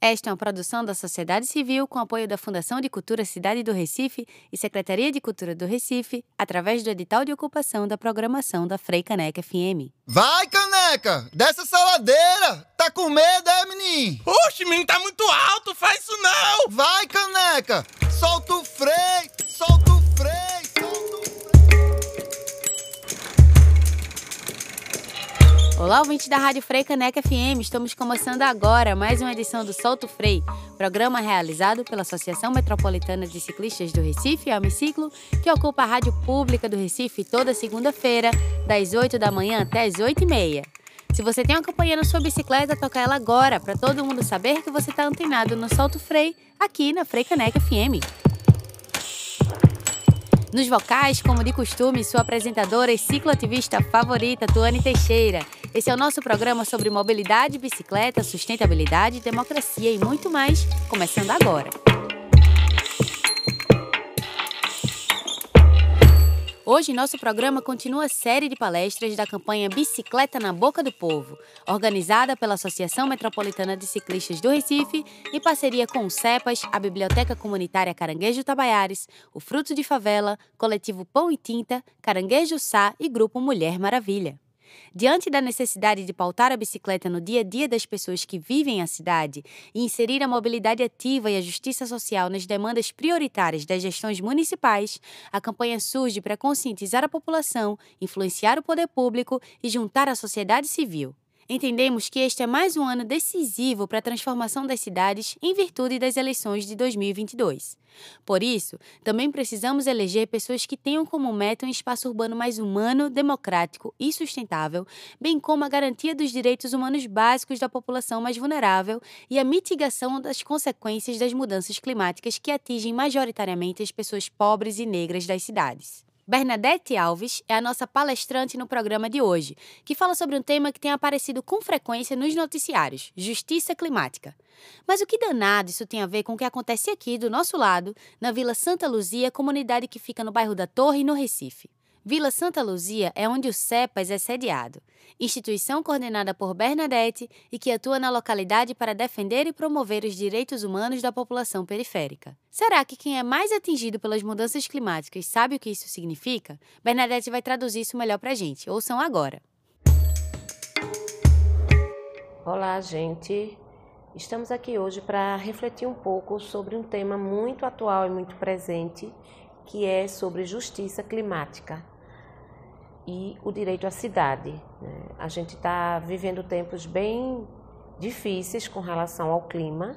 Esta é uma produção da sociedade civil com apoio da Fundação de Cultura Cidade do Recife e Secretaria de Cultura do Recife, através do edital de ocupação da programação da Frei Caneca FM. Vai, Caneca! Dessa saladeira! Tá com medo, é, menino? Oxe, menino, tá muito alto, faz isso não! Vai, Caneca! Solta o freio! Solta Olá, ouvintes da Rádio Frei Caneca FM. Estamos começando agora mais uma edição do Solto Frei, programa realizado pela Associação Metropolitana de Ciclistas do Recife, Amiciclo, que ocupa a rádio pública do Recife toda segunda-feira, das 8 da manhã até as 8 e meia. Se você tem uma companhia na sua bicicleta, toca ela agora, para todo mundo saber que você está antenado no Solto Frei, aqui na Frei Caneca FM. Nos vocais, como de costume, sua apresentadora e cicloativista favorita, Tuane Teixeira. Esse é o nosso programa sobre mobilidade, bicicleta, sustentabilidade, democracia e muito mais, começando agora. Hoje, nosso programa continua a série de palestras da campanha Bicicleta na Boca do Povo, organizada pela Associação Metropolitana de Ciclistas do Recife, em parceria com o CEPAS, a Biblioteca Comunitária Caranguejo Tabaiares, o Fruto de Favela, Coletivo Pão e Tinta, Caranguejo Sá e Grupo Mulher Maravilha. Diante da necessidade de pautar a bicicleta no dia a dia das pessoas que vivem a cidade e inserir a mobilidade ativa e a justiça social nas demandas prioritárias das gestões municipais, a campanha surge para conscientizar a população, influenciar o poder público e juntar a sociedade civil. Entendemos que este é mais um ano decisivo para a transformação das cidades em virtude das eleições de 2022. Por isso, também precisamos eleger pessoas que tenham como meta um espaço urbano mais humano, democrático e sustentável, bem como a garantia dos direitos humanos básicos da população mais vulnerável e a mitigação das consequências das mudanças climáticas que atingem majoritariamente as pessoas pobres e negras das cidades. Bernadette Alves é a nossa palestrante no programa de hoje, que fala sobre um tema que tem aparecido com frequência nos noticiários: justiça climática. Mas o que danado isso tem a ver com o que acontece aqui do nosso lado, na Vila Santa Luzia, comunidade que fica no bairro da Torre, no Recife? Vila Santa Luzia é onde o CEPAS é sediado, instituição coordenada por Bernadette e que atua na localidade para defender e promover os direitos humanos da população periférica. Será que quem é mais atingido pelas mudanças climáticas sabe o que isso significa? Bernadette vai traduzir isso melhor para a gente. Ouçam agora. Olá, gente. Estamos aqui hoje para refletir um pouco sobre um tema muito atual e muito presente, que é sobre justiça climática e o direito à cidade. Né? A gente está vivendo tempos bem difíceis com relação ao clima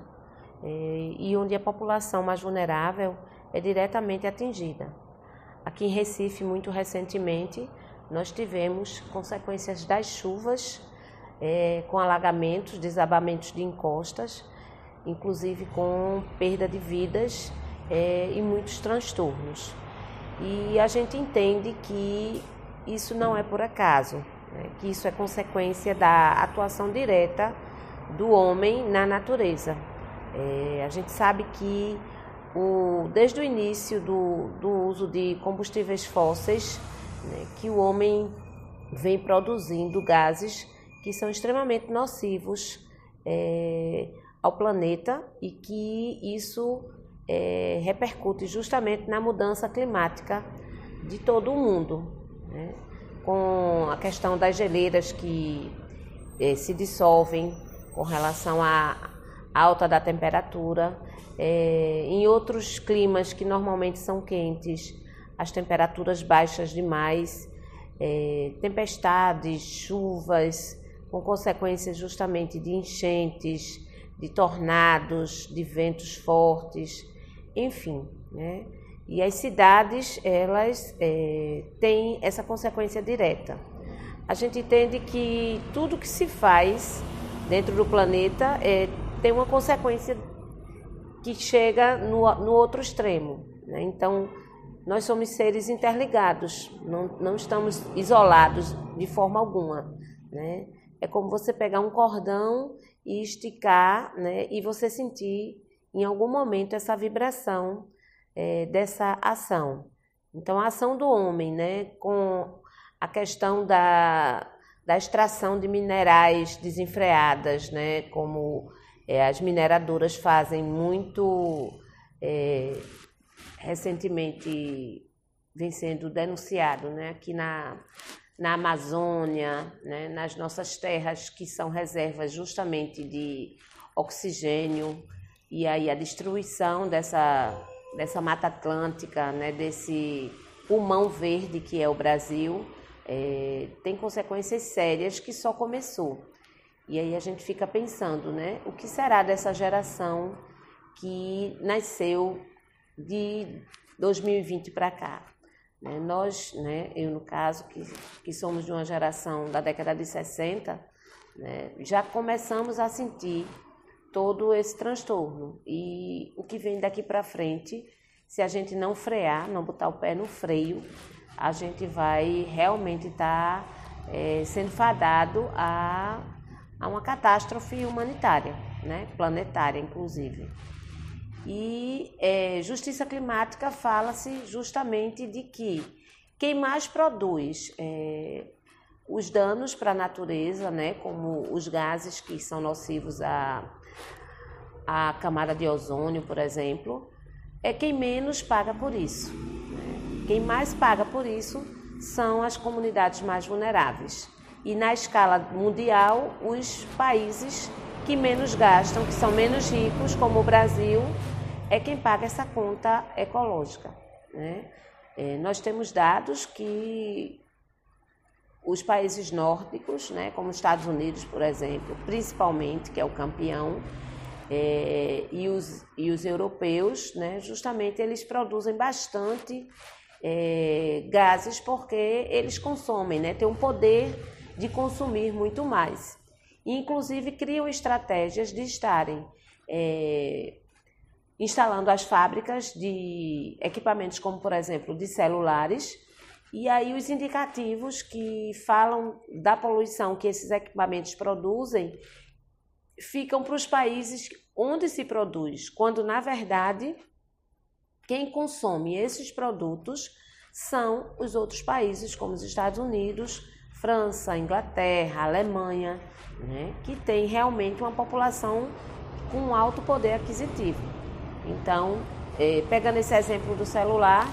eh, e onde a população mais vulnerável é diretamente atingida. Aqui em Recife, muito recentemente, nós tivemos consequências das chuvas, é, com alagamentos, desabamentos de encostas, inclusive com perda de vidas é, e muitos transtornos. E a gente entende que isso não é por acaso, né? que isso é consequência da atuação direta do homem na natureza. É, a gente sabe que o, desde o início do, do uso de combustíveis fósseis, né, que o homem vem produzindo gases que são extremamente nocivos é, ao planeta e que isso é, repercute justamente na mudança climática de todo o mundo né? com a questão das geleiras que eh, se dissolvem com relação à alta da temperatura. Eh, em outros climas que normalmente são quentes, as temperaturas baixas demais, eh, tempestades, chuvas, com consequências justamente de enchentes, de tornados, de ventos fortes, enfim, né? E as cidades, elas é, têm essa consequência direta. A gente entende que tudo que se faz dentro do planeta é, tem uma consequência que chega no, no outro extremo. Né? Então, nós somos seres interligados, não, não estamos isolados de forma alguma. Né? É como você pegar um cordão e esticar né? e você sentir em algum momento essa vibração é, dessa ação. Então, a ação do homem, né, com a questão da, da extração de minerais desenfreadas, né, como É, as mineradoras fazem muito. É, recentemente vem sendo denunciado né, aqui na, na Amazônia, né, nas nossas terras que são reservas justamente de oxigênio, e aí a destruição dessa, dessa Mata Atlântica, né, desse pulmão verde que é o Brasil, é, tem consequências sérias que só começou. E aí a gente fica pensando, né, o que será dessa geração que nasceu de 2020 para cá? Né? Nós, né, eu no caso, que, que somos de uma geração da década de 60, né, já começamos a sentir todo esse transtorno. E o que vem daqui para frente, se a gente não frear, não botar o pé no freio, a gente vai realmente estar tá, é, sendo fadado a, a uma catástrofe humanitária, né? planetária, inclusive. E é, justiça climática fala-se justamente de que quem mais produz é, os danos para a natureza, né, como os gases que são nocivos à, à camada de ozônio, por exemplo, é quem menos paga por isso. Né? Quem mais paga por isso são as comunidades mais vulneráveis. E na escala mundial, os países que menos gastam, que são menos ricos, como o Brasil, é quem paga essa conta ecológica. Né? É, nós temos dados que os países nórdicos, né, como os Estados Unidos, por exemplo, principalmente, que é o campeão, é, e, os, e os europeus, né, justamente eles produzem bastante é, gases porque eles consomem, né, têm um poder de consumir muito mais. E, inclusive, criam estratégias de estarem é, instalando as fábricas de equipamentos como, por exemplo, de celulares, e aí os indicativos que falam da poluição que esses equipamentos produzem ficam para os países onde se produz, quando na verdade quem consome esses produtos são os outros países, como os Estados Unidos, França, Inglaterra, Alemanha, né, que tem realmente uma população com alto poder aquisitivo. Então, é, pegando esse exemplo do celular,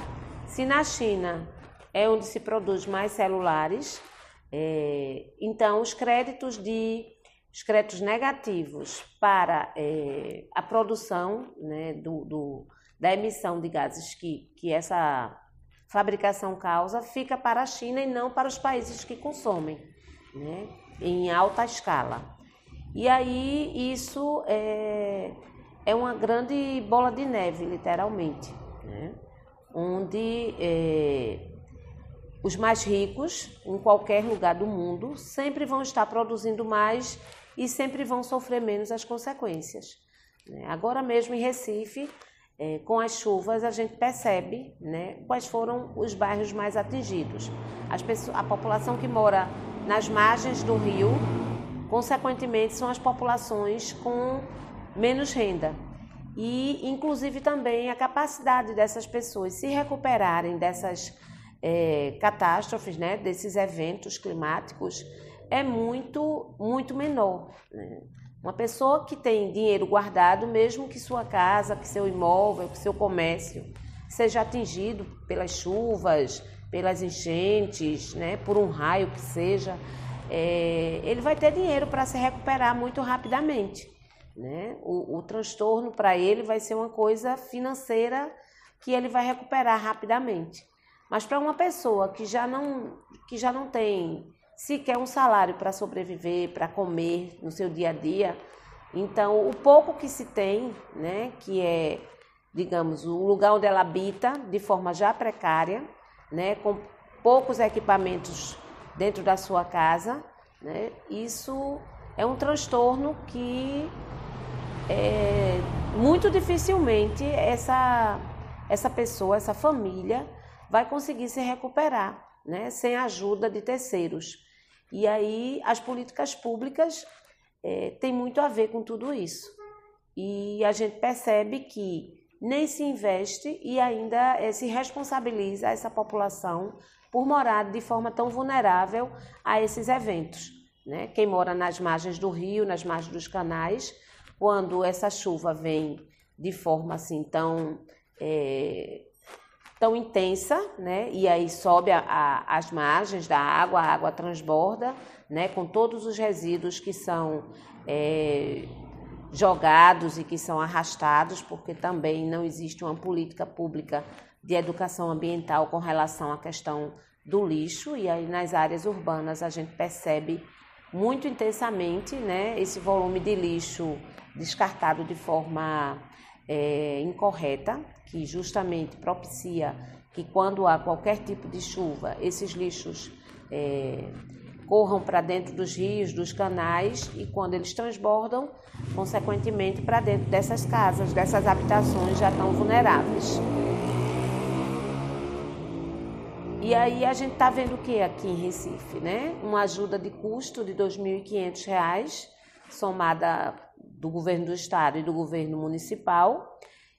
se na China é onde se produz mais celulares, é, então os créditos de os créditos negativos para é, a produção né, do, do, da emissão de gases que, que essa fabricação causa fica para a China e não para os países que consomem né, em alta escala. E aí isso é, é uma grande bola de neve, literalmente, né? onde é, os mais ricos, em qualquer lugar do mundo, sempre vão estar produzindo mais e sempre vão sofrer menos as consequências. Né? Agora mesmo em Recife, é, com as chuvas, a gente percebe né, quais foram os bairros mais atingidos. Pessoas, a população que mora nas margens do rio, consequentemente, são as populações com menos renda. E, inclusive, também a capacidade dessas pessoas se recuperarem dessas é, catástrofes, né, desses eventos climáticos, é muito, muito menor. Né? Uma pessoa que tem dinheiro guardado, mesmo que sua casa, que seu imóvel, que seu comércio seja atingido pelas chuvas, pelas enchentes, né, por um raio que seja, é, ele vai ter dinheiro para se recuperar muito rapidamente. Né? O, o transtorno para ele vai ser uma coisa financeira que ele vai recuperar rapidamente. Mas para uma pessoa que já não, que já não tem sequer um salário para sobreviver, para comer no seu dia a dia, então o pouco que se tem, né, que é, digamos, o lugar onde ela habita de forma já precária, né, com poucos equipamentos dentro da sua casa, né, isso é um transtorno que é, muito dificilmente essa, essa pessoa, essa família, vai conseguir se recuperar, né, sem a ajuda de terceiros. E aí as políticas públicas é, têm muito a ver com tudo isso. E a gente percebe que nem se investe e ainda é, se responsabiliza essa população por morar de forma tão vulnerável a esses eventos. Né? Quem mora nas margens do rio, nas margens dos canais, quando essa chuva vem de forma assim tão é, tão intensa, né? E aí sobe a, a, as margens da água, a água transborda, né? Com todos os resíduos que são é, jogados e que são arrastados, porque também não existe uma política pública de educação ambiental com relação à questão do lixo. E aí nas áreas urbanas a gente percebe muito intensamente, né? Esse volume de lixo descartado de forma é, incorreta, que justamente propicia que quando há qualquer tipo de chuva, esses lixos é, corram para dentro dos rios, dos canais e quando eles transbordam, consequentemente para dentro dessas casas, dessas habitações já tão vulneráveis. E aí a gente está vendo o que aqui em Recife, né? Uma ajuda de custo de R$ 2.500, somada do governo do estado e do governo municipal,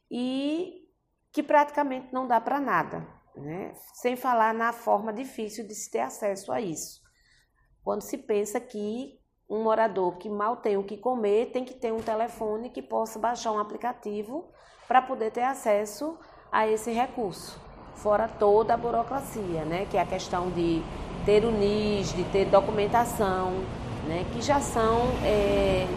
e que praticamente não dá para nada, né? sem falar na forma difícil de se ter acesso a isso. Quando se pensa que um morador que mal tem o que comer tem que ter um telefone que possa baixar um aplicativo para poder ter acesso a esse recurso, fora toda a burocracia, né? que é a questão de ter o NIS, de ter documentação, né? que já são, é,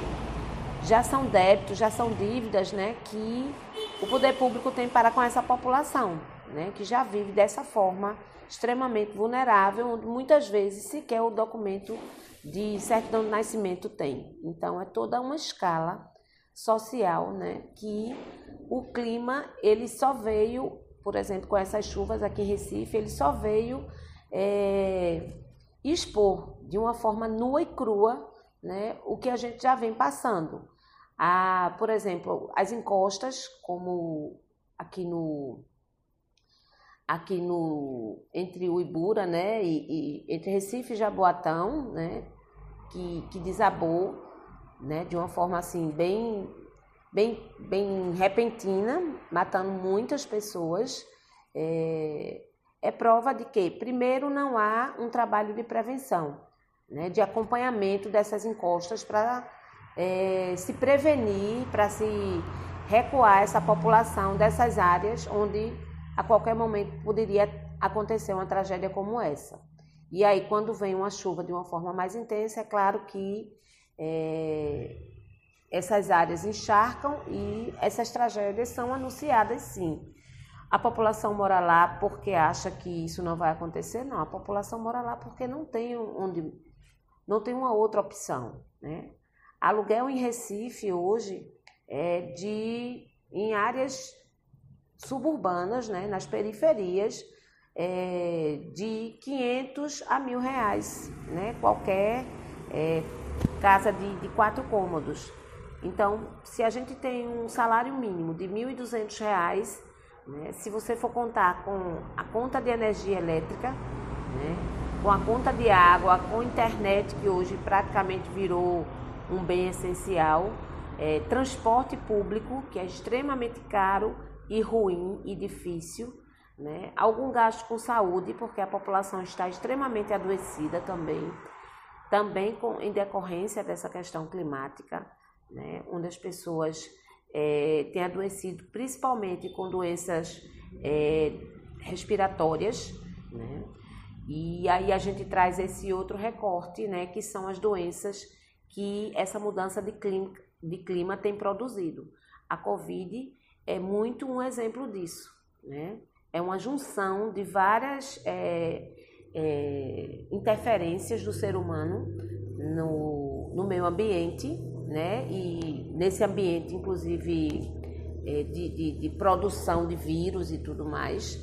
já são débitos, já são dívidas né? que o poder público tem para com essa população, né, que já vive dessa forma extremamente vulnerável, onde muitas vezes sequer o documento de certidão de nascimento tem. Então é toda uma escala social, né, que o clima ele só veio, por exemplo, com essas chuvas aqui em Recife, ele só veio é, expor de uma forma nua e crua, né, o que a gente já vem passando a, por exemplo, as encostas, como aqui no aqui no entre o Ibura, né, e, e entre Recife e Jaboatão, né, que, que desabou, né, de uma forma assim bem bem bem repentina, matando muitas pessoas. É, é prova de que, primeiro, não há um trabalho de prevenção, né, de acompanhamento dessas encostas para é, se prevenir, para se recuar essa população dessas áreas onde a qualquer momento poderia acontecer uma tragédia como essa. E aí, quando vem uma chuva de uma forma mais intensa, é claro que é, essas áreas encharcam e essas tragédias são anunciadas sim. A população mora lá porque acha que isso não vai acontecer? Não, a população mora lá porque não tem onde, não tem uma outra opção, né? Aluguel em Recife hoje é de em áreas suburbanas, né, nas periferias, é, de 500 a mil reais, né, qualquer é, casa de, de quatro cômodos. Então, se a gente tem um salário mínimo de R$ 1.200, né, se você for contar com a conta de energia elétrica, né, com a conta de água, com internet, que hoje praticamente virou um bem essencial, é, transporte público, que é extremamente caro e ruim e difícil, né? algum gasto com saúde, porque a população está extremamente adoecida também, também com, em decorrência dessa questão climática, né? onde as pessoas é, têm adoecido principalmente com doenças é, respiratórias, né? E aí a gente traz esse outro recorte, né, que são as doenças que essa mudança de clima, de clima tem produzido. A Covid é muito um exemplo disso. Né? É uma junção de várias é, é, interferências do ser humano no, no meio ambiente, né? e nesse ambiente, inclusive, é, de, de, de, produção de vírus e tudo mais,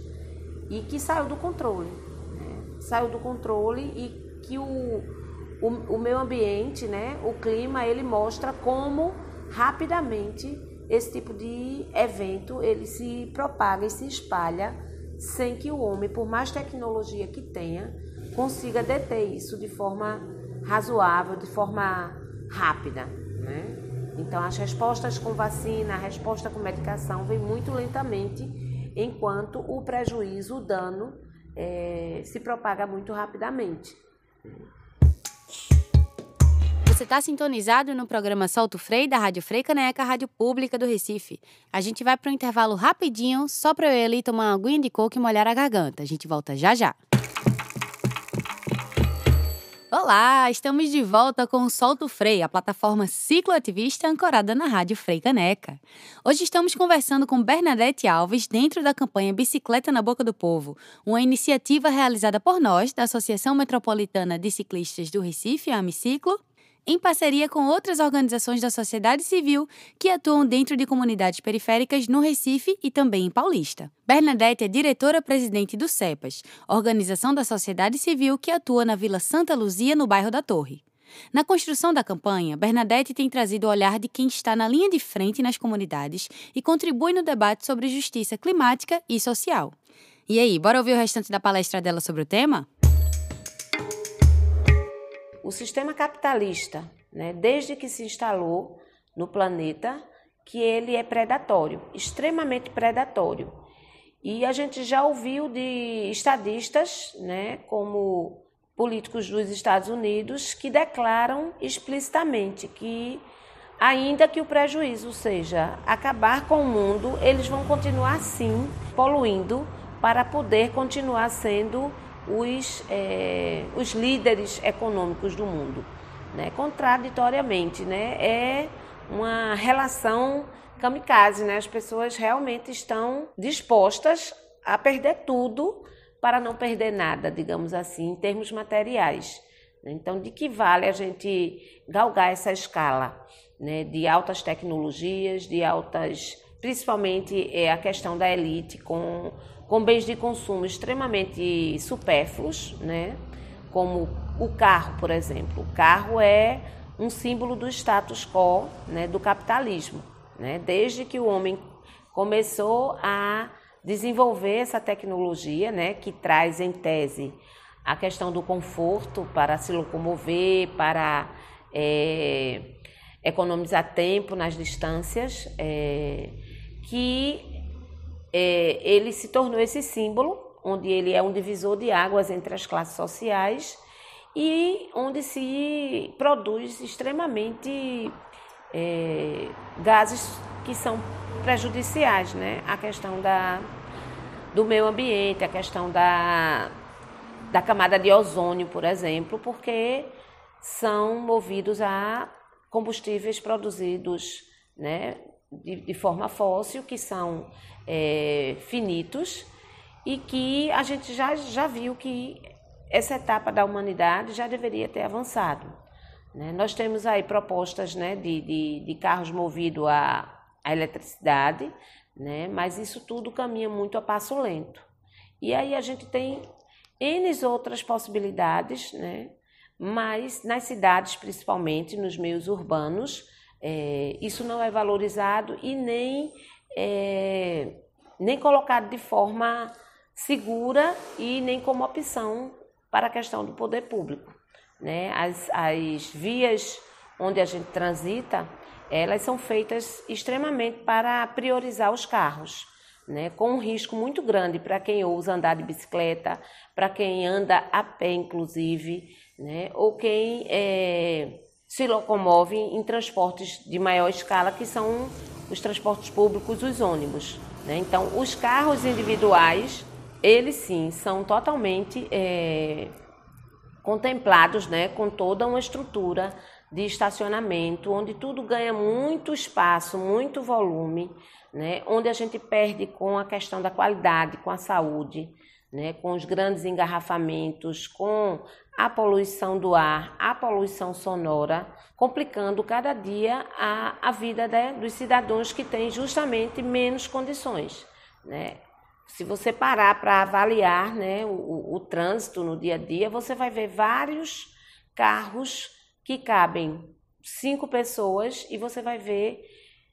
e que saiu do controle. Né? Saiu do controle e que o, o, o meio ambiente, né, o clima, ele mostra como rapidamente esse tipo de evento ele se propaga e se espalha sem que o homem, por mais tecnologia que tenha, consiga deter isso de forma razoável, de forma rápida. Né? Então, as respostas com vacina, a resposta com medicação vem muito lentamente, enquanto o prejuízo, o dano, é, se propaga muito rapidamente. Você está sintonizado no programa Solto Frei da Rádio Frei Caneca, Rádio Pública do Recife. A gente vai para um intervalo rapidinho, só para eu ir ali tomar uma aguinha de coco e molhar a garganta. A gente volta já já. Olá, estamos de volta com o Solto Frei, a plataforma cicloativista ancorada na Rádio Frei Caneca. Hoje estamos conversando com Bernadette Alves dentro da campanha Bicicleta na Boca do Povo, uma iniciativa realizada por nós, da Associação Metropolitana de Ciclistas do Recife, a Amiciclo, em parceria com outras organizações da sociedade civil que atuam dentro de comunidades periféricas no Recife e também em Paulista. Bernadette é diretora-presidente do CEPAS, organização da sociedade civil que atua na Vila Santa Luzia, no bairro da Torre. Na construção da campanha, Bernadette tem trazido o olhar de quem está na linha de frente nas comunidades e contribui no debate sobre justiça climática e social. E aí, bora ouvir o restante da palestra dela sobre o tema? O sistema capitalista, né, desde que se instalou no planeta, que ele é predatório, extremamente predatório. E a gente já ouviu de estadistas, né, como políticos dos Estados Unidos, que declaram explicitamente que, ainda que o prejuízo seja acabar com o mundo, eles vão continuar sim poluindo para poder continuar sendo os, é, os líderes econômicos do mundo. Né? Contraditoriamente, né? é uma relação kamikaze, né? as pessoas realmente estão dispostas a perder tudo para não perder nada, digamos assim, em termos materiais. Então, de que vale a gente galgar essa escala né, de altas tecnologias, de altas, principalmente é a questão da elite com com bens de consumo extremamente supérfluos, né? como o carro, por exemplo. O carro é um símbolo do status quo né, do capitalismo. Né? Desde que o homem começou a desenvolver essa tecnologia, né, que traz em tese a questão do conforto para se locomover, para é, economizar tempo nas distâncias, é, que é, ele se tornou esse símbolo, onde ele é um divisor de águas entre as classes sociais e onde se produz extremamente é, gases que são prejudiciais, né? A questão da, do meio ambiente, a questão da, da camada de ozônio, por exemplo, porque são movidos a combustíveis produzidos né, de, de forma fóssil, que são é, finitos e que a gente já, já viu que essa etapa da humanidade já deveria ter avançado. Né? Nós temos aí propostas né, de, de, de carros movidos a, eletricidade, né? mas isso tudo caminha muito a passo lento. E aí a gente tem N outras possibilidades, né? mas nas cidades, principalmente nos meios urbanos, é, isso não é valorizado e nem é, nem colocado de forma segura e nem como opção para a questão do poder público. Né? As, as vias onde a gente transita, elas são feitas extremamente para priorizar os carros, né? com um risco muito grande para quem ousa andar de bicicleta, para quem anda a pé, inclusive, né? ou quem é, se locomove em transportes de maior escala, que são os transportes públicos, os ônibus. Né? Então, os carros individuais, eles sim são totalmente é, contemplados né, com toda uma estrutura de estacionamento, onde tudo ganha muito espaço, muito volume, né, onde a gente perde com a questão da qualidade, com a saúde, né, com os grandes engarrafamentos, com a poluição do ar, a poluição sonora, complicando cada dia a, a vida né, dos cidadãos que têm justamente menos condições. Né? Se você parar para avaliar né, o, o, o trânsito no dia a dia, você vai ver vários carros que cabem cinco pessoas e você vai ver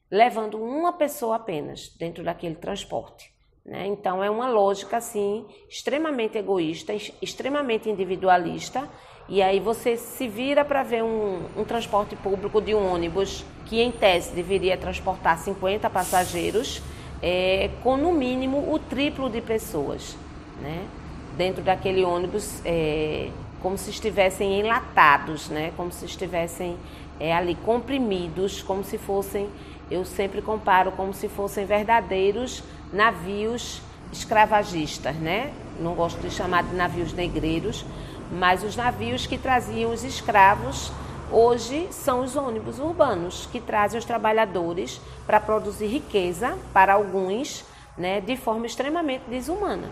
levando uma pessoa apenas dentro daquele transporte. Né? Então, é uma lógica assim, extremamente egoísta, extremamente individualista. E aí você se vira para ver um, um, transporte público de um ônibus que, em tese, deveria transportar 50 passageiros, é, com no mínimo o triplo de pessoas. Né? Dentro daquele ônibus é, como se estivessem enlatados, né? Como se estivessem é, ali comprimidos, como se fossem, eu sempre comparo como se fossem verdadeiros navios escravagistas, né? Não gosto de chamar de navios negreiros, mas os navios que traziam os escravos hoje são os ônibus urbanos que trazem os trabalhadores para produzir riqueza para alguns, né, de forma extremamente desumana,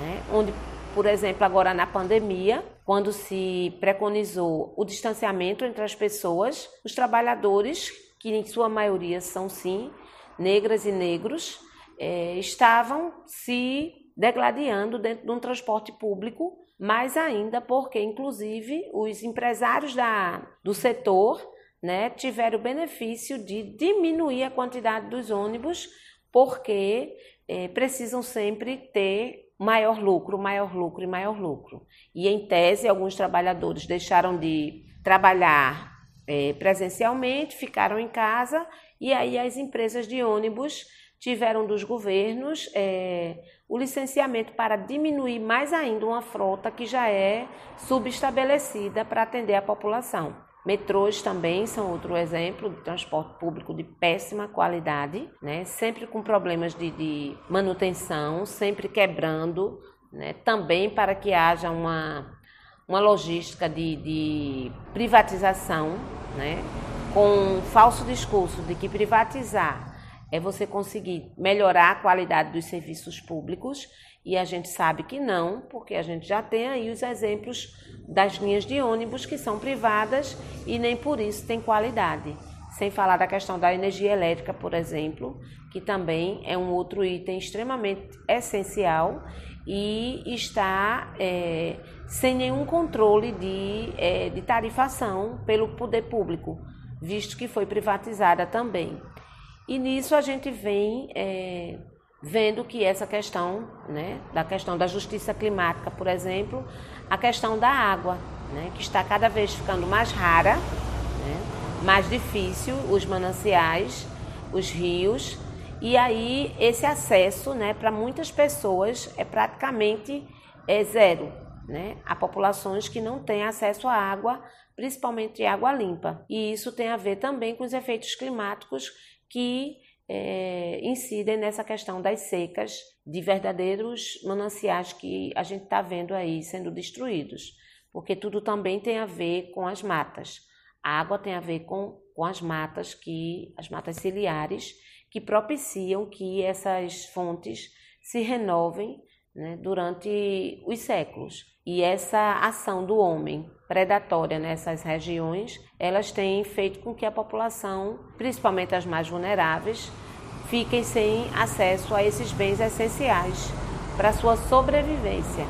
né? Onde, por exemplo, agora na pandemia, quando se preconizou o distanciamento entre as pessoas, os trabalhadores, que em sua maioria são sim negras e negros, é, estavam se degladiando dentro de um transporte público, mais ainda porque, inclusive, os empresários da, do setor né, tiveram o benefício de diminuir a quantidade dos ônibus, porque é, precisam sempre ter maior lucro, maior lucro e maior lucro. E, em tese, alguns trabalhadores deixaram de trabalhar é, presencialmente, ficaram em casa, e aí as empresas de ônibus tiveram dos governos é, o licenciamento para diminuir mais ainda uma frota que já é subestabelecida para atender a população. Metrôs também são outro exemplo de transporte público de péssima qualidade, né? sempre com problemas de, de manutenção, sempre quebrando, né? também para que haja uma, uma logística de, de privatização, né? com falso discurso de que privatizar é você conseguir melhorar a qualidade dos serviços públicos e a gente sabe que não, porque a gente já tem aí os exemplos das linhas de ônibus que são privadas e nem por isso tem qualidade. Sem falar da questão da energia elétrica, por exemplo, que também é um outro item extremamente essencial e está é, sem nenhum controle de, é, de tarifação pelo poder público, visto que foi privatizada também. E nisso a gente vem é, vendo que essa questão, né, da questão da justiça climática, por exemplo, a questão da água, né, que está cada vez ficando mais rara, né, mais difícil, os mananciais, os rios, e aí esse acesso, né, para muitas pessoas é praticamente é zero, né, a populações que não têm acesso à água, principalmente água limpa. E isso tem a ver também com os efeitos climáticos que é, incidem nessa questão das secas de verdadeiros mananciais que a gente está vendo aí sendo destruídos, porque tudo também tem a ver com as matas. A água tem a ver com, com as matas que as matas ciliares que propiciam que essas fontes se renovem né, durante os séculos. E essa ação do homem predatória nessas regiões, elas têm feito com que a população, principalmente as mais vulneráveis, fiquem sem acesso a esses bens essenciais para sua sobrevivência.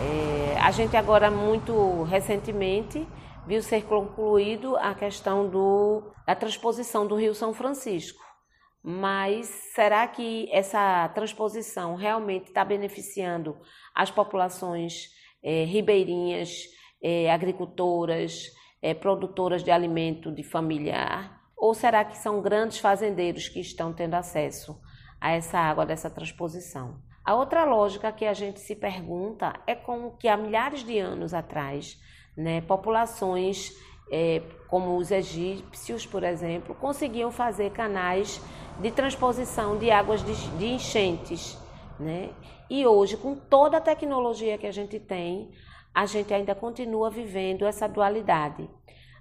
É, a gente agora, muito recentemente, viu ser concluído a questão do, da transposição do Rio São Francisco. Mas será que essa transposição realmente está beneficiando as populações é, ribeirinhas, é, agricultoras, é, produtoras de alimento de familiar? Ou será que são grandes fazendeiros que estão tendo acesso a essa água dessa transposição? A outra lógica que a gente se pergunta é como que há milhares de anos atrás, né, populações é, como os egípcios, por exemplo, conseguiam fazer canais de transposição de águas de, de enchentes. Né? E hoje, com toda a tecnologia que a gente tem, a gente ainda continua vivendo essa dualidade.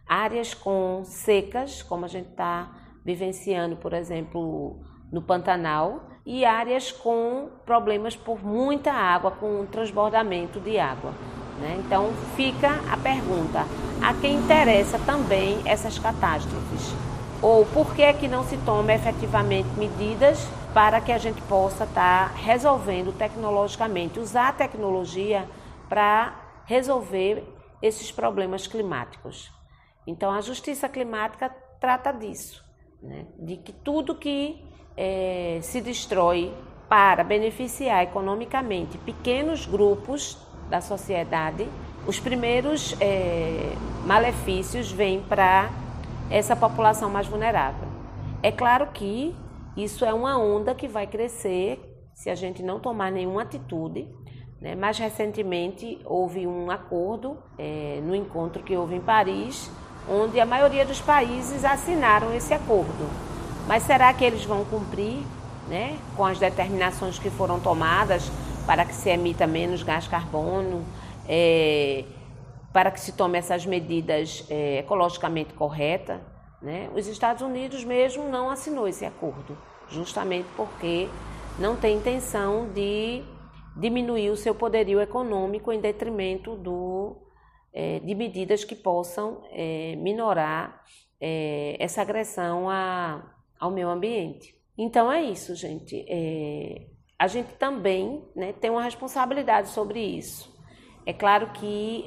Áreas com secas, como a gente está vivenciando, por exemplo, no Pantanal, e áreas com problemas por muita água, com transbordamento de água. Né? Então fica a pergunta: a quem interessa também essas catástrofes? Ou por que é que não se toma efetivamente medidas para que a gente possa estar tá resolvendo tecnologicamente, usar a tecnologia para resolver esses problemas climáticos? Então a justiça climática trata disso, né? de que tudo que é, se destrói para beneficiar economicamente pequenos grupos da sociedade, os primeiros é, malefícios vêm para essa população mais vulnerável. É claro que isso é uma onda que vai crescer se a gente não tomar nenhuma atitude, Né? Mais recentemente, houve um acordo é, no encontro que houve em Paris, onde a maioria dos países assinaram esse acordo. Mas será que eles vão cumprir né, com as determinações que foram tomadas para que se emita menos gás carbono, é, para que se tome essas medidas é, ecologicamente corretas? Né? Os Estados Unidos mesmo não assinou esse acordo, justamente porque não tem intenção de diminuir o seu poderio econômico em detrimento do, é, de medidas que possam é, minorar é, essa agressão a, ao meio ambiente. Então é isso, gente. A gente também né, tem uma responsabilidade sobre isso. É claro que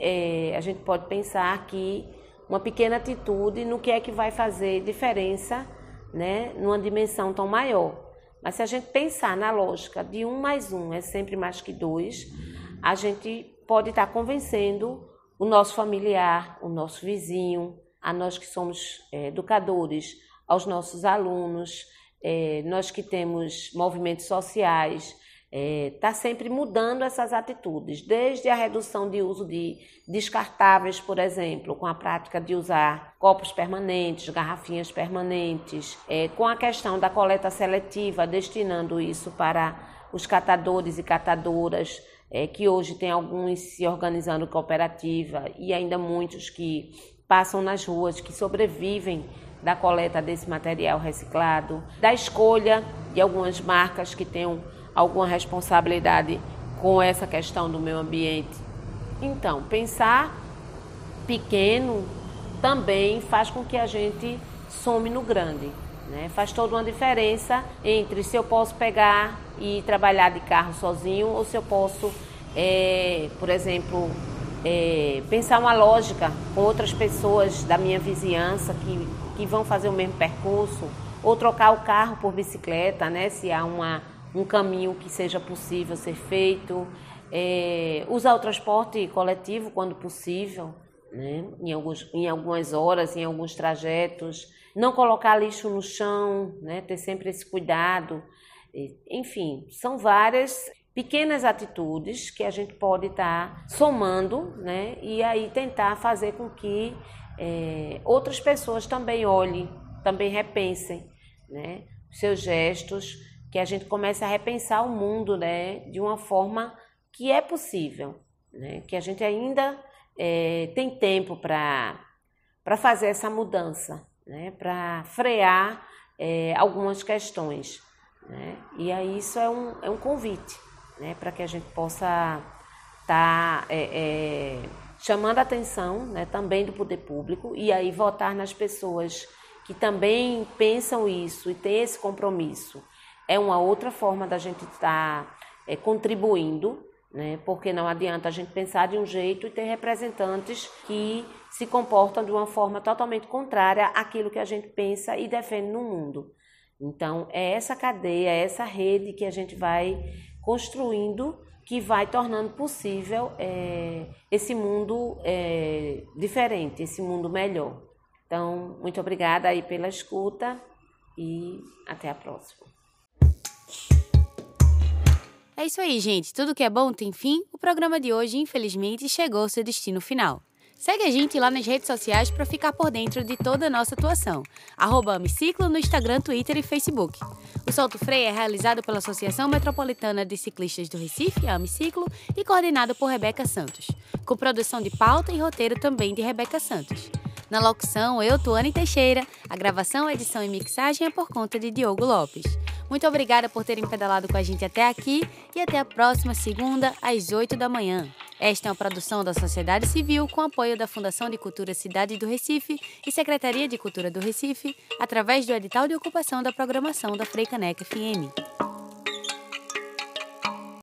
a gente pode pensar que uma pequena atitude no que é que vai fazer diferença né, numa dimensão tão maior. Mas se a gente pensar na lógica de um mais um é sempre mais que dois, a gente pode estar convencendo o nosso familiar, o nosso vizinho, a nós que somos é, educadores, aos nossos alunos, é, nós que temos movimentos sociais, está é, tá sempre mudando essas atitudes, desde a redução de uso de descartáveis, por exemplo, com a prática de usar copos permanentes, garrafinhas permanentes, é, com a questão da coleta seletiva, destinando isso para os catadores e catadoras, é, que hoje tem alguns se organizando cooperativa e ainda muitos que passam nas ruas, que sobrevivem da coleta desse material reciclado, da escolha de algumas marcas que tenham alguma responsabilidade com essa questão do meio ambiente. Então, pensar pequeno também faz com que a gente some no grande. Né? Faz toda uma diferença entre se eu posso pegar e trabalhar de carro sozinho ou se eu posso, é, por exemplo, é, pensar uma lógica com outras pessoas da minha vizinhança que, que vão fazer o mesmo percurso ou trocar o carro por bicicleta, né? Se há uma um caminho que seja possível ser feito, é, usar o transporte coletivo quando possível, né? em, alguns, em algumas horas, em alguns trajetos, não colocar lixo no chão, né? ter sempre esse cuidado. Enfim, são várias pequenas atitudes que a gente pode estar tá somando né? e aí tentar fazer com que é, outras pessoas também olhem, também repensem né? seus gestos que a gente comece a repensar o mundo né, de uma forma que é possível, né, que a gente ainda é, tem tempo para fazer essa mudança, né, para frear é, algumas questões. Né, e aí isso é um, é um convite né, para que a gente possa estar tá, é, é, chamando a atenção né, também do poder público e aí votar nas pessoas que também pensam isso e têm esse compromisso é uma outra forma da gente estar tá, é, contribuindo, né? porque não adianta a gente pensar de um jeito e ter representantes que se comportam de uma forma totalmente contrária àquilo que a gente pensa e defende no mundo. Então, é essa cadeia, é essa rede que a gente vai construindo que vai tornando possível é, esse mundo é, diferente, esse mundo melhor. Então, muito obrigada aí pela escuta e até a próxima. É isso aí, gente. Tudo que é bom tem fim. O programa de hoje, infelizmente, chegou ao seu destino final. Segue a gente lá nas redes sociais para ficar por dentro de toda a nossa atuação. Arroba Amiciclo no Instagram, Twitter e Facebook. O Solto Freio é realizado pela Associação Metropolitana de Ciclistas do Recife, Amiciclo, e coordenado por Rebeca Santos. Com produção de pauta e roteiro também de Rebeca Santos. Na locução, eu, Tuane Teixeira. A gravação, edição e mixagem é por conta de Diogo Lopes. Muito obrigada por terem pedalado com a gente até aqui e até a próxima segunda, às 8 da manhã. Esta é uma produção da sociedade civil com apoio da Fundação de Cultura Cidade do Recife e Secretaria de Cultura do Recife, através do edital de ocupação da programação da Freicaneca FM.